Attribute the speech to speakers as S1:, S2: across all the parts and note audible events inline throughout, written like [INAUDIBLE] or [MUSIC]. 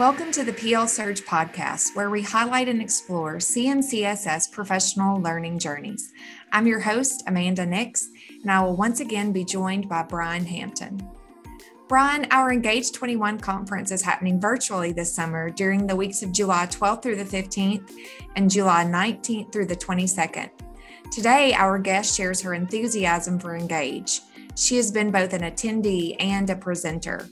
S1: Welcome to the PL Surge podcast, where we highlight and explore CMCSS professional learning journeys. I'm your host, Amanda Nix, and I will once again be joined by Brian Hampton. Brian, our Engage 21 conference is happening virtually this summer during the weeks of July 12th through the 15th and July 19th through the 22nd. Today, our guest shares her enthusiasm for Engage. She has been both an attendee and a presenter.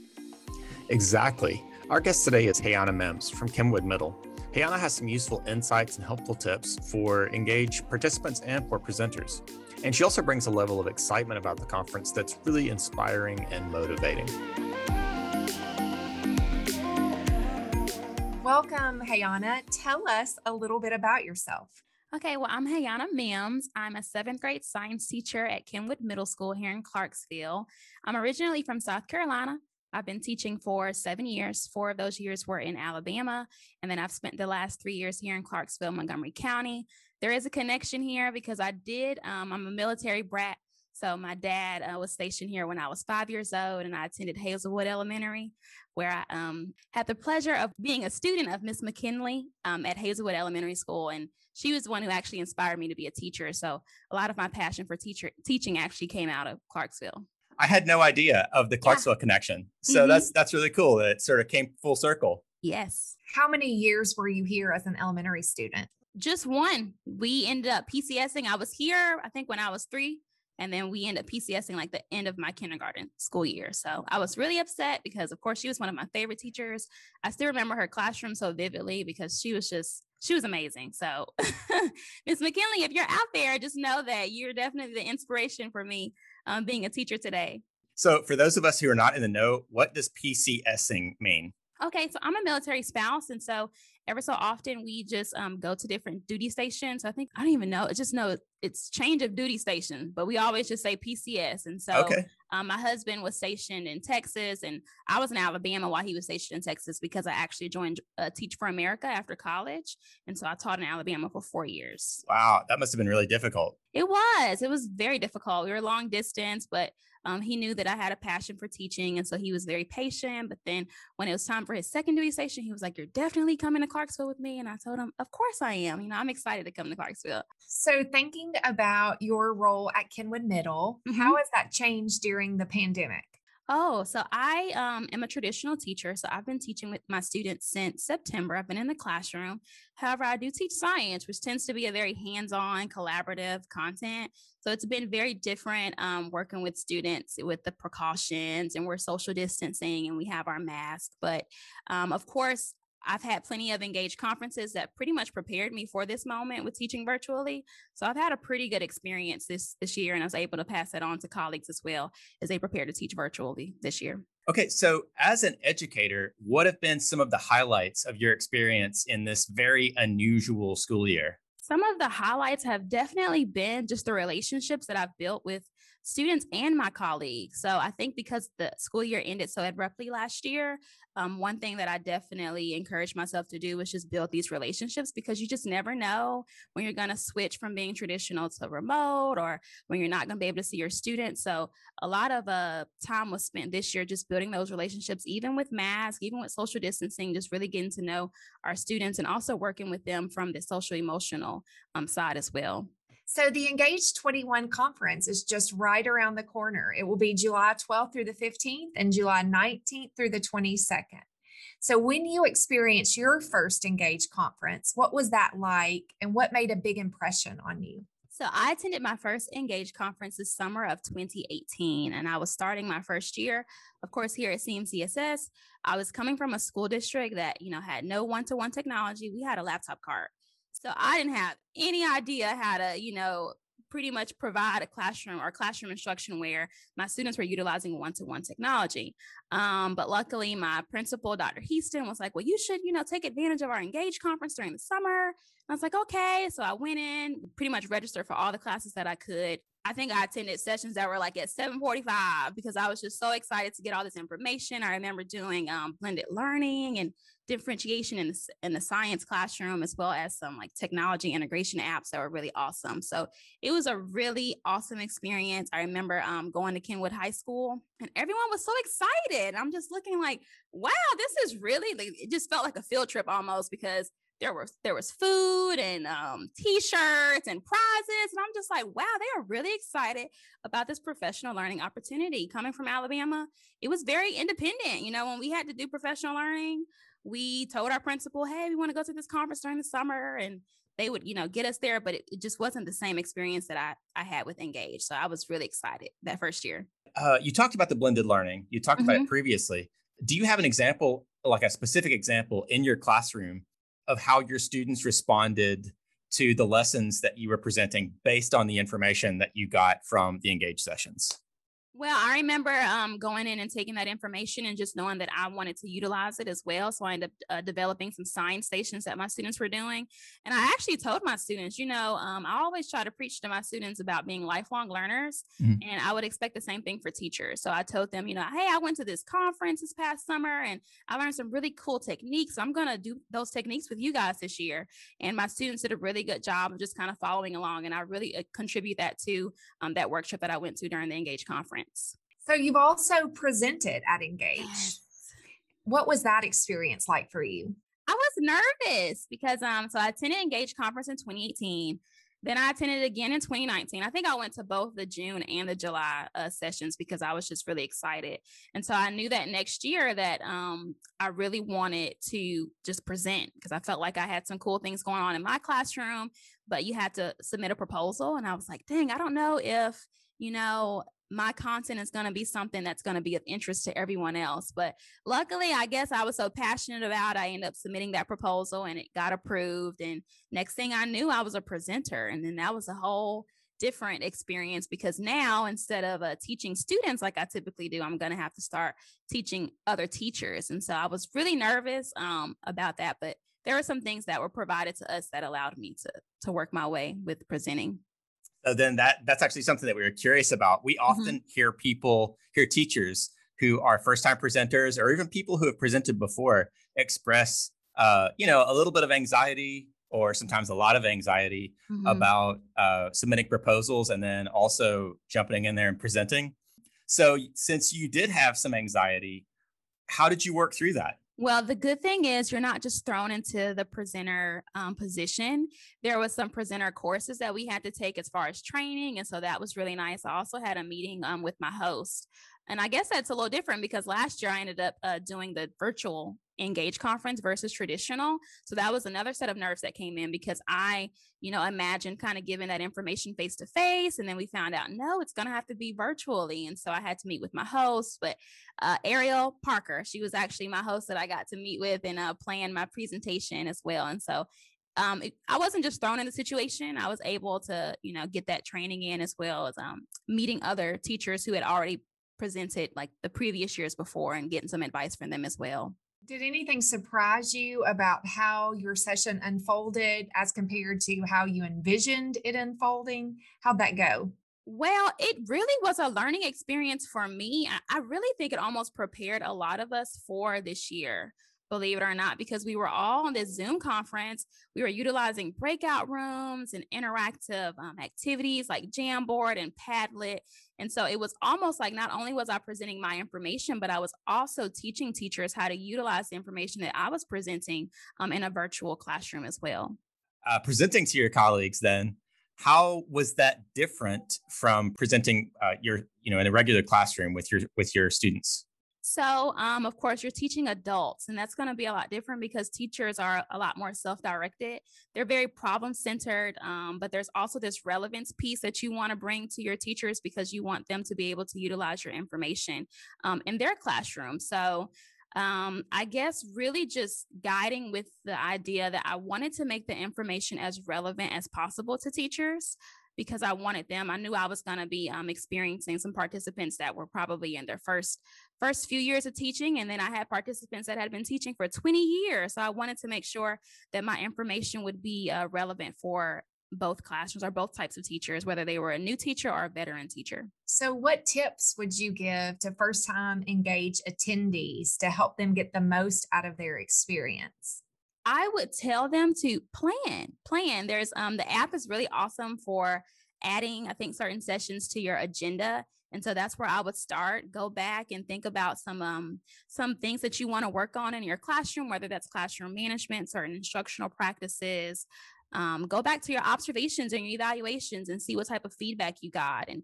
S2: Exactly. Our guest today is Heyana Mims from Kenwood Middle. Heyana has some useful insights and helpful tips for engage participants and for presenters. And she also brings a level of excitement about the conference that's really inspiring and motivating.
S1: Welcome, Heyana. Tell us a little bit about yourself.
S3: Okay, well, I'm Heyana Mims. I'm a seventh grade science teacher at Kenwood Middle School here in Clarksville. I'm originally from South Carolina, I've been teaching for seven years. Four of those years were in Alabama. And then I've spent the last three years here in Clarksville, Montgomery County. There is a connection here because I did, um, I'm a military brat. So my dad uh, was stationed here when I was five years old, and I attended Hazelwood Elementary, where I um, had the pleasure of being a student of Miss McKinley um, at Hazelwood Elementary School. And she was the one who actually inspired me to be a teacher. So a lot of my passion for teacher teaching actually came out of Clarksville.
S2: I had no idea of the Clarksville yeah. connection. So mm-hmm. that's that's really cool that it sort of came full circle.
S3: Yes.
S1: How many years were you here as an elementary student?
S3: Just one. We ended up PCSing. I was here, I think, when I was three. And then we ended up PCSing like the end of my kindergarten school year. So I was really upset because, of course, she was one of my favorite teachers. I still remember her classroom so vividly because she was just, she was amazing. So, [LAUGHS] Miss McKinley, if you're out there, just know that you're definitely the inspiration for me um, being a teacher today.
S2: So, for those of us who are not in the know, what does PCSing mean?
S3: Okay, so I'm a military spouse, and so ever so often we just um, go to different duty stations. I think I don't even know. I just know it's change of duty station, but we always just say PCS. And so okay. Um, my husband was stationed in Texas, and I was in Alabama while he was stationed in Texas because I actually joined uh, Teach for America after college, and so I taught in Alabama for four years.
S2: Wow, that must have been really difficult.
S3: It was. It was very difficult. We were long distance, but um, he knew that I had a passion for teaching. And so he was very patient. But then when it was time for his second duty station, he was like, You're definitely coming to Clarksville with me. And I told him, Of course I am. You know, I'm excited to come to Clarksville.
S1: So, thinking about your role at Kenwood Middle, mm-hmm. how has that changed during the pandemic?
S3: Oh, so I um, am a traditional teacher. So I've been teaching with my students since September. I've been in the classroom. However, I do teach science, which tends to be a very hands on, collaborative content. So it's been very different um, working with students with the precautions and we're social distancing and we have our mask. But um, of course, I've had plenty of engaged conferences that pretty much prepared me for this moment with teaching virtually. So I've had a pretty good experience this this year, and I was able to pass that on to colleagues as well as they prepare to teach virtually this year.
S2: Okay, so as an educator, what have been some of the highlights of your experience in this very unusual school year?
S3: Some of the highlights have definitely been just the relationships that I've built with students and my colleagues. So I think because the school year ended so abruptly last year, um, one thing that I definitely encourage myself to do is just build these relationships because you just never know when you're going to switch from being traditional to remote or when you're not going to be able to see your students. So a lot of uh, time was spent this year just building those relationships, even with masks, even with social distancing, just really getting to know our students and also working with them from the social emotional um, side as well.
S1: So the Engage 21 conference is just right around the corner. It will be July 12th through the 15th and July 19th through the 22nd. So when you experienced your first Engage conference, what was that like and what made a big impression on you?
S3: So I attended my first Engage conference this summer of 2018, and I was starting my first year. Of course, here at CMCSS, I was coming from a school district that you know had no one-to-one technology. We had a laptop cart, so I didn't have any idea how to, you know, pretty much provide a classroom or classroom instruction where my students were utilizing one-to-one technology. Um, but luckily, my principal, Dr. Heaston, was like, "Well, you should, you know, take advantage of our Engage conference during the summer." And I was like, "Okay." So I went in, pretty much registered for all the classes that I could. I think I attended sessions that were like at 7:45 because I was just so excited to get all this information. I remember doing um, blended learning and differentiation in the, in the science classroom as well as some like technology integration apps that were really awesome. So it was a really awesome experience. I remember um, going to kenwood high school and everyone was so excited. I'm just looking like wow this is really like, it just felt like a field trip almost because there was there was food and um, t-shirts and prizes and i'm just like wow they are really excited about this professional learning opportunity coming from alabama it was very independent you know when we had to do professional learning we told our principal hey we want to go to this conference during the summer and they would you know get us there but it, it just wasn't the same experience that i i had with engage so i was really excited that first year
S2: uh, you talked about the blended learning you talked mm-hmm. about it mm-hmm. previously do you have an example like a specific example in your classroom of how your students responded to the lessons that you were presenting based on the information that you got from the engage sessions
S3: well, I remember um, going in and taking that information and just knowing that I wanted to utilize it as well. So I ended up uh, developing some science stations that my students were doing. And I actually told my students, you know, um, I always try to preach to my students about being lifelong learners. Mm-hmm. And I would expect the same thing for teachers. So I told them, you know, hey, I went to this conference this past summer and I learned some really cool techniques. So I'm going to do those techniques with you guys this year. And my students did a really good job of just kind of following along. And I really uh, contribute that to um, that workshop that I went to during the Engage conference.
S1: So you've also presented at Engage. Yes. What was that experience like for you?
S3: I was nervous because um so I attended Engage conference in 2018. Then I attended again in 2019. I think I went to both the June and the July uh, sessions because I was just really excited. And so I knew that next year that um, I really wanted to just present because I felt like I had some cool things going on in my classroom, but you had to submit a proposal. And I was like, dang, I don't know if, you know, my content is going to be something that's going to be of interest to everyone else. But luckily, I guess I was so passionate about I ended up submitting that proposal and it got approved. And next thing I knew, I was a presenter. And then that was a whole different experience because now instead of uh, teaching students like I typically do, I'm going to have to start teaching other teachers. And so I was really nervous um, about that. But there were some things that were provided to us that allowed me to to work my way with presenting.
S2: So then that that's actually something that we were curious about. We mm-hmm. often mm-hmm. hear people, hear teachers who are first time presenters or even people who have presented before express uh, you know, a little bit of anxiety or sometimes a lot of anxiety mm-hmm. about uh, submitting proposals and then also jumping in there and presenting. So since you did have some anxiety, how did you work through that?
S3: Well, the good thing is you're not just thrown into the presenter um, position. There was some presenter courses that we had to take as far as training, and so that was really nice. I also had a meeting um, with my host, and I guess that's a little different because last year I ended up uh, doing the virtual engage conference versus traditional. So that was another set of nerves that came in because I, you know, imagined kind of giving that information face to face. And then we found out, no, it's going to have to be virtually. And so I had to meet with my host, but uh, Ariel Parker, she was actually my host that I got to meet with and uh, plan my presentation as well. And so um, it, I wasn't just thrown in the situation. I was able to, you know, get that training in as well as um, meeting other teachers who had already presented like the previous years before and getting some advice from them as well.
S1: Did anything surprise you about how your session unfolded as compared to how you envisioned it unfolding? How'd that go?
S3: Well, it really was a learning experience for me. I really think it almost prepared a lot of us for this year believe it or not, because we were all on this Zoom conference. We were utilizing breakout rooms and interactive um, activities like Jamboard and Padlet. And so it was almost like not only was I presenting my information, but I was also teaching teachers how to utilize the information that I was presenting um, in a virtual classroom as well.
S2: Uh, presenting to your colleagues, then, how was that different from presenting uh, your, you know, in a regular classroom with your with your students?
S3: So, um, of course, you're teaching adults, and that's going to be a lot different because teachers are a lot more self directed. They're very problem centered, um, but there's also this relevance piece that you want to bring to your teachers because you want them to be able to utilize your information um, in their classroom. So, um, I guess really just guiding with the idea that I wanted to make the information as relevant as possible to teachers because I wanted them. I knew I was going to be um, experiencing some participants that were probably in their first first few years of teaching, and then I had participants that had been teaching for 20 years. So I wanted to make sure that my information would be uh, relevant for both classrooms or both types of teachers, whether they were a new teacher or a veteran teacher.
S1: So, what tips would you give to first time engage attendees to help them get the most out of their experience?
S3: I would tell them to plan, plan. There's um the app is really awesome for adding, I think, certain sessions to your agenda. And so that's where I would start. Go back and think about some um some things that you want to work on in your classroom, whether that's classroom management, certain instructional practices. Um, go back to your observations and your evaluations and see what type of feedback you got and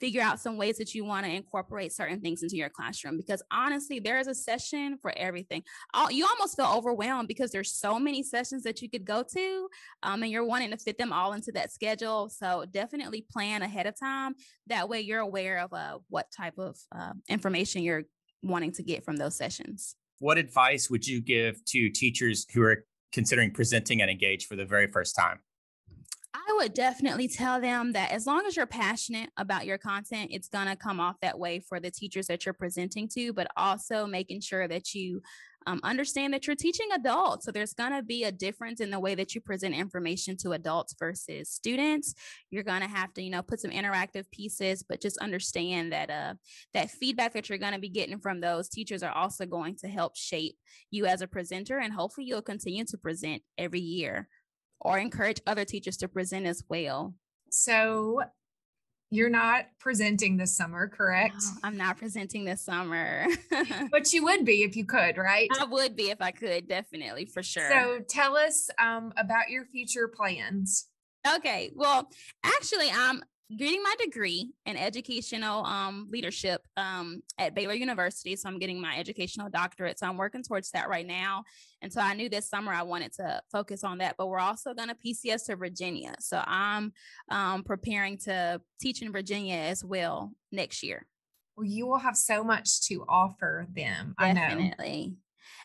S3: figure out some ways that you want to incorporate certain things into your classroom because honestly there is a session for everything. You almost feel overwhelmed because there's so many sessions that you could go to um, and you're wanting to fit them all into that schedule. So definitely plan ahead of time. That way you're aware of uh, what type of uh, information you're wanting to get from those sessions.
S2: What advice would you give to teachers who are considering presenting and engage for the very first time
S3: I would definitely tell them that as long as you're passionate about your content, it's going to come off that way for the teachers that you're presenting to, but also making sure that you um, understand that you're teaching adults. So there's going to be a difference in the way that you present information to adults versus students. You're going to have to, you know, put some interactive pieces, but just understand that uh, that feedback that you're going to be getting from those teachers are also going to help shape you as a presenter. And hopefully you'll continue to present every year or encourage other teachers to present as well.
S1: So you're not presenting this summer, correct?
S3: I'm not presenting this summer. [LAUGHS]
S1: but you would be if you could, right?
S3: I would be if I could, definitely, for sure.
S1: So tell us um, about your future plans.
S3: Okay. Well, actually, I'm getting my degree in educational um, leadership um, at Baylor University. So I'm getting my educational doctorate. So I'm working towards that right now. And so I knew this summer I wanted to focus on that. But we're also going to PCS to Virginia. So I'm um, preparing to teach in Virginia as well next year.
S1: Well, you will have so much to offer them. I know.
S3: Definitely.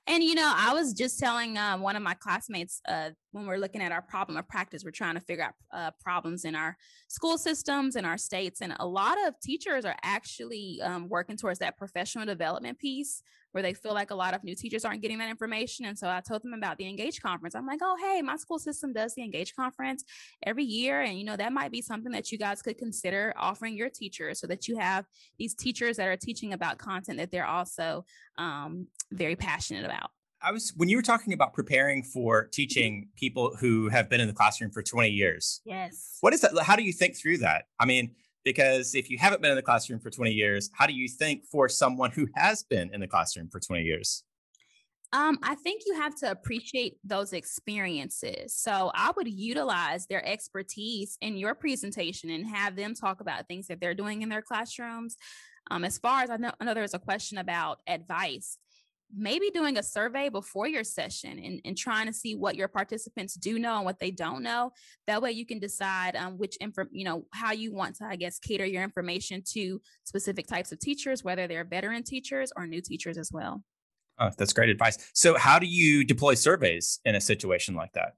S3: And you know, I was just telling uh, one of my classmates uh, when we're looking at our problem of practice, we're trying to figure out uh, problems in our school systems in our states, and a lot of teachers are actually um, working towards that professional development piece where they feel like a lot of new teachers aren't getting that information. And so I told them about the Engage conference. I'm like, oh, hey, my school system does the Engage conference every year. And, you know, that might be something that you guys could consider offering your teachers so that you have these teachers that are teaching about content that they're also um, very passionate about.
S2: I was when you were talking about preparing for teaching people who have been in the classroom for 20 years.
S3: Yes.
S2: What is that? How do you think through that? I mean, because if you haven't been in the classroom for 20 years, how do you think for someone who has been in the classroom for 20 years?
S3: Um, I think you have to appreciate those experiences. So I would utilize their expertise in your presentation and have them talk about things that they're doing in their classrooms. Um, as far as I know, I know there was a question about advice maybe doing a survey before your session and, and trying to see what your participants do know and what they don't know. That way you can decide um, which info you know how you want to i guess cater your information to specific types of teachers whether they're veteran teachers or new teachers as well.
S2: Oh, that's great advice. So how do you deploy surveys in a situation like that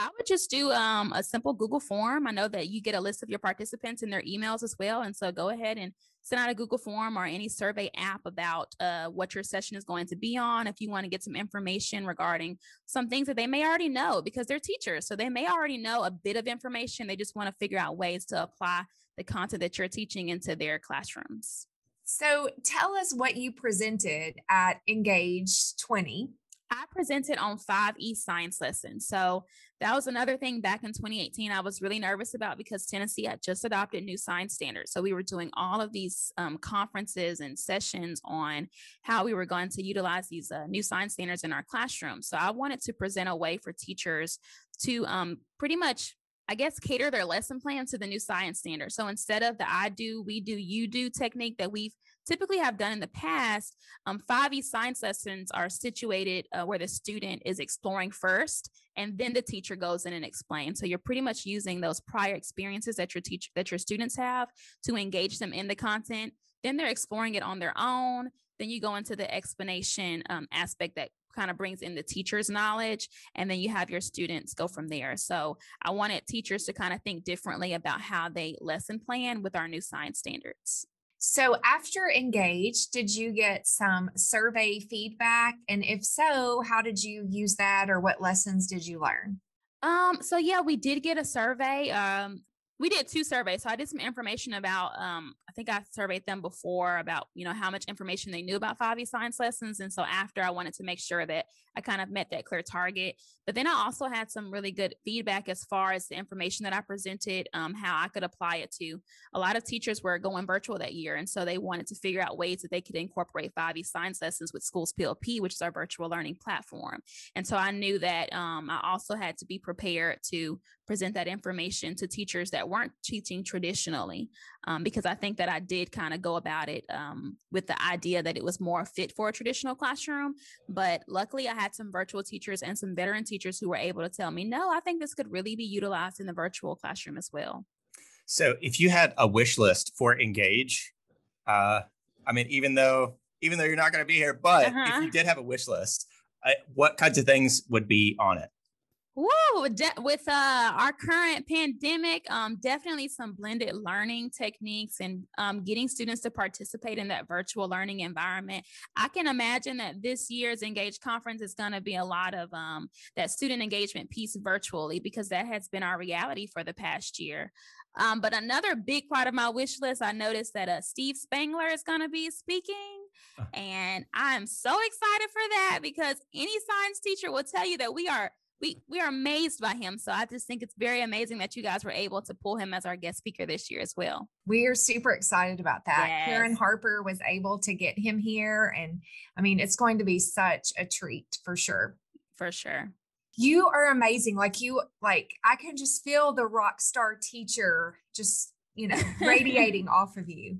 S3: I would just do um, a simple Google form. I know that you get a list of your participants and their emails as well. And so go ahead and send out a Google form or any survey app about uh, what your session is going to be on. If you want to get some information regarding some things that they may already know because they're teachers. So they may already know a bit of information. They just want to figure out ways to apply the content that you're teaching into their classrooms.
S1: So tell us what you presented at Engage 20.
S3: I presented on 5E science lessons. So that was another thing back in 2018 I was really nervous about because Tennessee had just adopted new science standards. So we were doing all of these um, conferences and sessions on how we were going to utilize these uh, new science standards in our classroom. So I wanted to present a way for teachers to um, pretty much I guess, cater their lesson plan to the new science standard. So instead of the I do, we do, you do technique that we've typically have done in the past, um, 5E science lessons are situated uh, where the student is exploring first, and then the teacher goes in and explains. So you're pretty much using those prior experiences that your teacher that your students have to engage them in the content. Then they're exploring it on their own. Then you go into the explanation um, aspect that kind of brings in the teacher's knowledge and then you have your students go from there so i wanted teachers to kind of think differently about how they lesson plan with our new science standards
S1: so, after Engage, did you get some survey feedback? And if so, how did you use that or what lessons did you learn?
S3: Um, so yeah, we did get a survey. Um, we did two surveys. So I did some information about, um, I think I surveyed them before about, you know, how much information they knew about 5e science lessons. And so after I wanted to make sure that I kind of met that clear target. But then I also had some really good feedback as far as the information that I presented, um, how I could apply it to. A lot of teachers were going virtual that year. And so they wanted to figure out ways that they could incorporate 5e science lessons with Schools PLP, which is our virtual learning platform. And so I knew that um, I also had to be prepared to present that information to teachers that weren't teaching traditionally um, because i think that i did kind of go about it um, with the idea that it was more fit for a traditional classroom but luckily i had some virtual teachers and some veteran teachers who were able to tell me no i think this could really be utilized in the virtual classroom as well
S2: so if you had a wish list for engage uh, i mean even though even though you're not going to be here but uh-huh. if you did have a wish list uh, what kinds of things would be on it
S3: Whoa, de- with uh, our current pandemic, um, definitely some blended learning techniques and um, getting students to participate in that virtual learning environment. I can imagine that this year's Engage conference is going to be a lot of um, that student engagement piece virtually because that has been our reality for the past year. Um, but another big part of my wish list, I noticed that uh, Steve Spangler is going to be speaking. Uh. And I'm so excited for that because any science teacher will tell you that we are we we are amazed by him. So I just think it's very amazing that you guys were able to pull him as our guest speaker this year as well.
S1: We are super excited about that. Yes. Karen Harper was able to get him here, and I mean, it's going to be such a treat for sure.
S3: For sure.
S1: You are amazing. Like you, like I can just feel the rock star teacher just you know [LAUGHS] radiating off of you.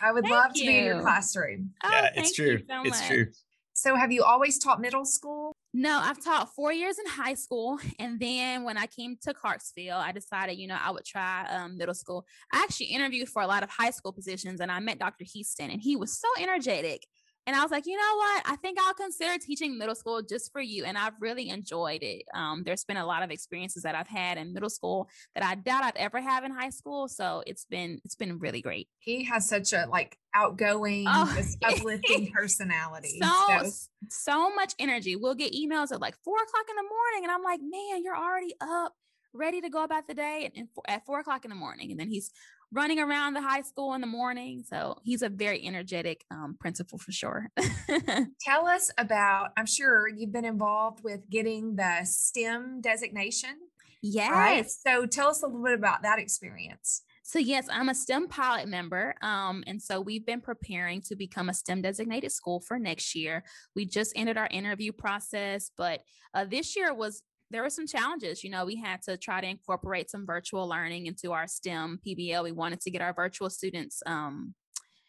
S1: I would thank love you. to be in your classroom.
S2: Oh, yeah, it's true. So it's true.
S1: So, have you always taught middle school?
S3: No, I've taught four years in high school. And then when I came to Clarksville, I decided, you know, I would try um, middle school. I actually interviewed for a lot of high school positions and I met Dr. Houston and he was so energetic. And I was like, you know what? I think I'll consider teaching middle school just for you. And I've really enjoyed it. Um, there's been a lot of experiences that I've had in middle school that I doubt I'd ever have in high school. So it's been it's been really great.
S1: He has such a like outgoing, oh, [LAUGHS] uplifting [LAUGHS] personality.
S3: So, so so much energy. We'll get emails at like four o'clock in the morning, and I'm like, man, you're already up ready to go about the day and, at four o'clock in the morning. And then he's running around the high school in the morning. So he's a very energetic um, principal for sure. [LAUGHS]
S1: Tell us about, I'm sure you've been involved with getting the STEM designation.
S3: Yes. Right?
S1: So tell us a little bit about that experience.
S3: So yes, I'm a STEM pilot member. Um, and so we've been preparing to become a STEM designated school for next year. We just ended our interview process, but uh, this year was there were some challenges. You know, we had to try to incorporate some virtual learning into our STEM PBL. We wanted to get our virtual students um,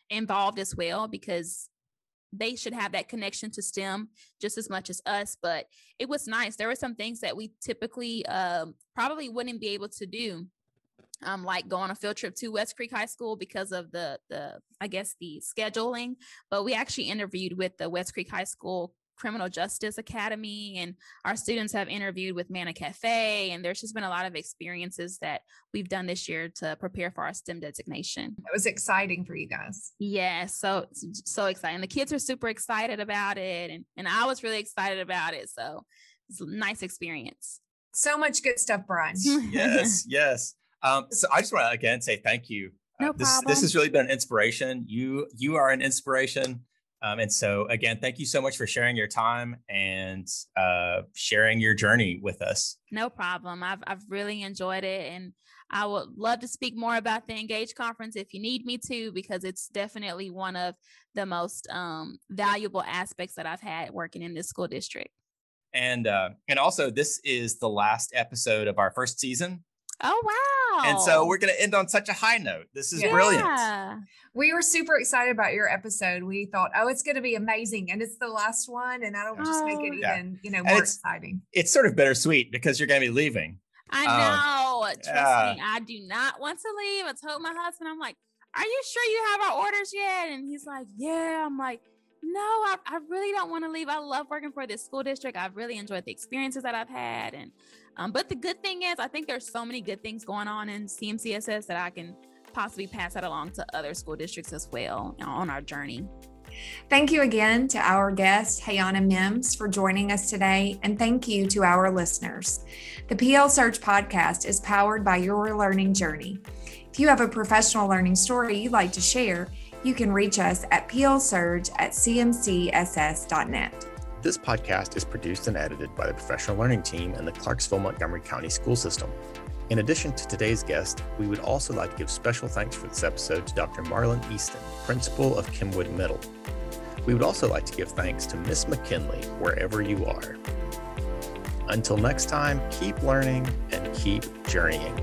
S3: involved as well because they should have that connection to STEM just as much as us. But it was nice. There were some things that we typically um, probably wouldn't be able to do. Um, like go on a field trip to West Creek High School because of the the I guess the scheduling. But we actually interviewed with the West Creek High School Criminal Justice Academy, and our students have interviewed with Mana Cafe. And there's just been a lot of experiences that we've done this year to prepare for our STEM designation.
S1: It was exciting for you guys.
S3: Yeah, so so exciting. The kids are super excited about it, and and I was really excited about it. So it's a nice experience.
S1: So much good stuff, Brian. [LAUGHS]
S2: yes, yes. Um, so I just want to again say thank you.
S3: No
S2: uh, this,
S3: problem.
S2: This has really been an inspiration. You you are an inspiration. Um, and so, again, thank you so much for sharing your time and uh, sharing your journey with us.
S3: No problem. I've, I've really enjoyed it. And I would love to speak more about the Engage conference if you need me to, because it's definitely one of the most um, valuable aspects that I've had working in this school district.
S2: And uh, and also, this is the last episode of our first season.
S3: Oh wow!
S2: And so we're going to end on such a high note. This is yeah. brilliant.
S1: We were super excited about your episode. We thought, oh, it's going to be amazing, and it's the last one, and that'll just make it oh, even, yeah. you know, more
S2: it's,
S1: exciting.
S2: It's sort of bittersweet because you're going to be leaving.
S3: I um, know. Um, Trust yeah. me, I do not want to leave. I told my husband, I'm like, "Are you sure you have our orders yet?" And he's like, "Yeah." I'm like, no, I, I really don't want to leave. I love working for this school district. I've really enjoyed the experiences that I've had. And um, but the good thing is I think there's so many good things going on in CMCSS that I can possibly pass that along to other school districts as well on our journey.
S1: Thank you again to our guest, Heyana Mims, for joining us today, and thank you to our listeners. The PL Surge podcast is powered by your learning journey. If you have a professional learning story you'd like to share, you can reach us at plsurge at cmcss.net.
S4: This podcast is produced and edited by the professional learning team in the Clarksville Montgomery County School System. In addition to today's guest, we would also like to give special thanks for this episode to Dr. Marlon Easton, principal of Kenwood Middle. We would also like to give thanks to Miss McKinley wherever you are. Until next time, keep learning and keep journeying.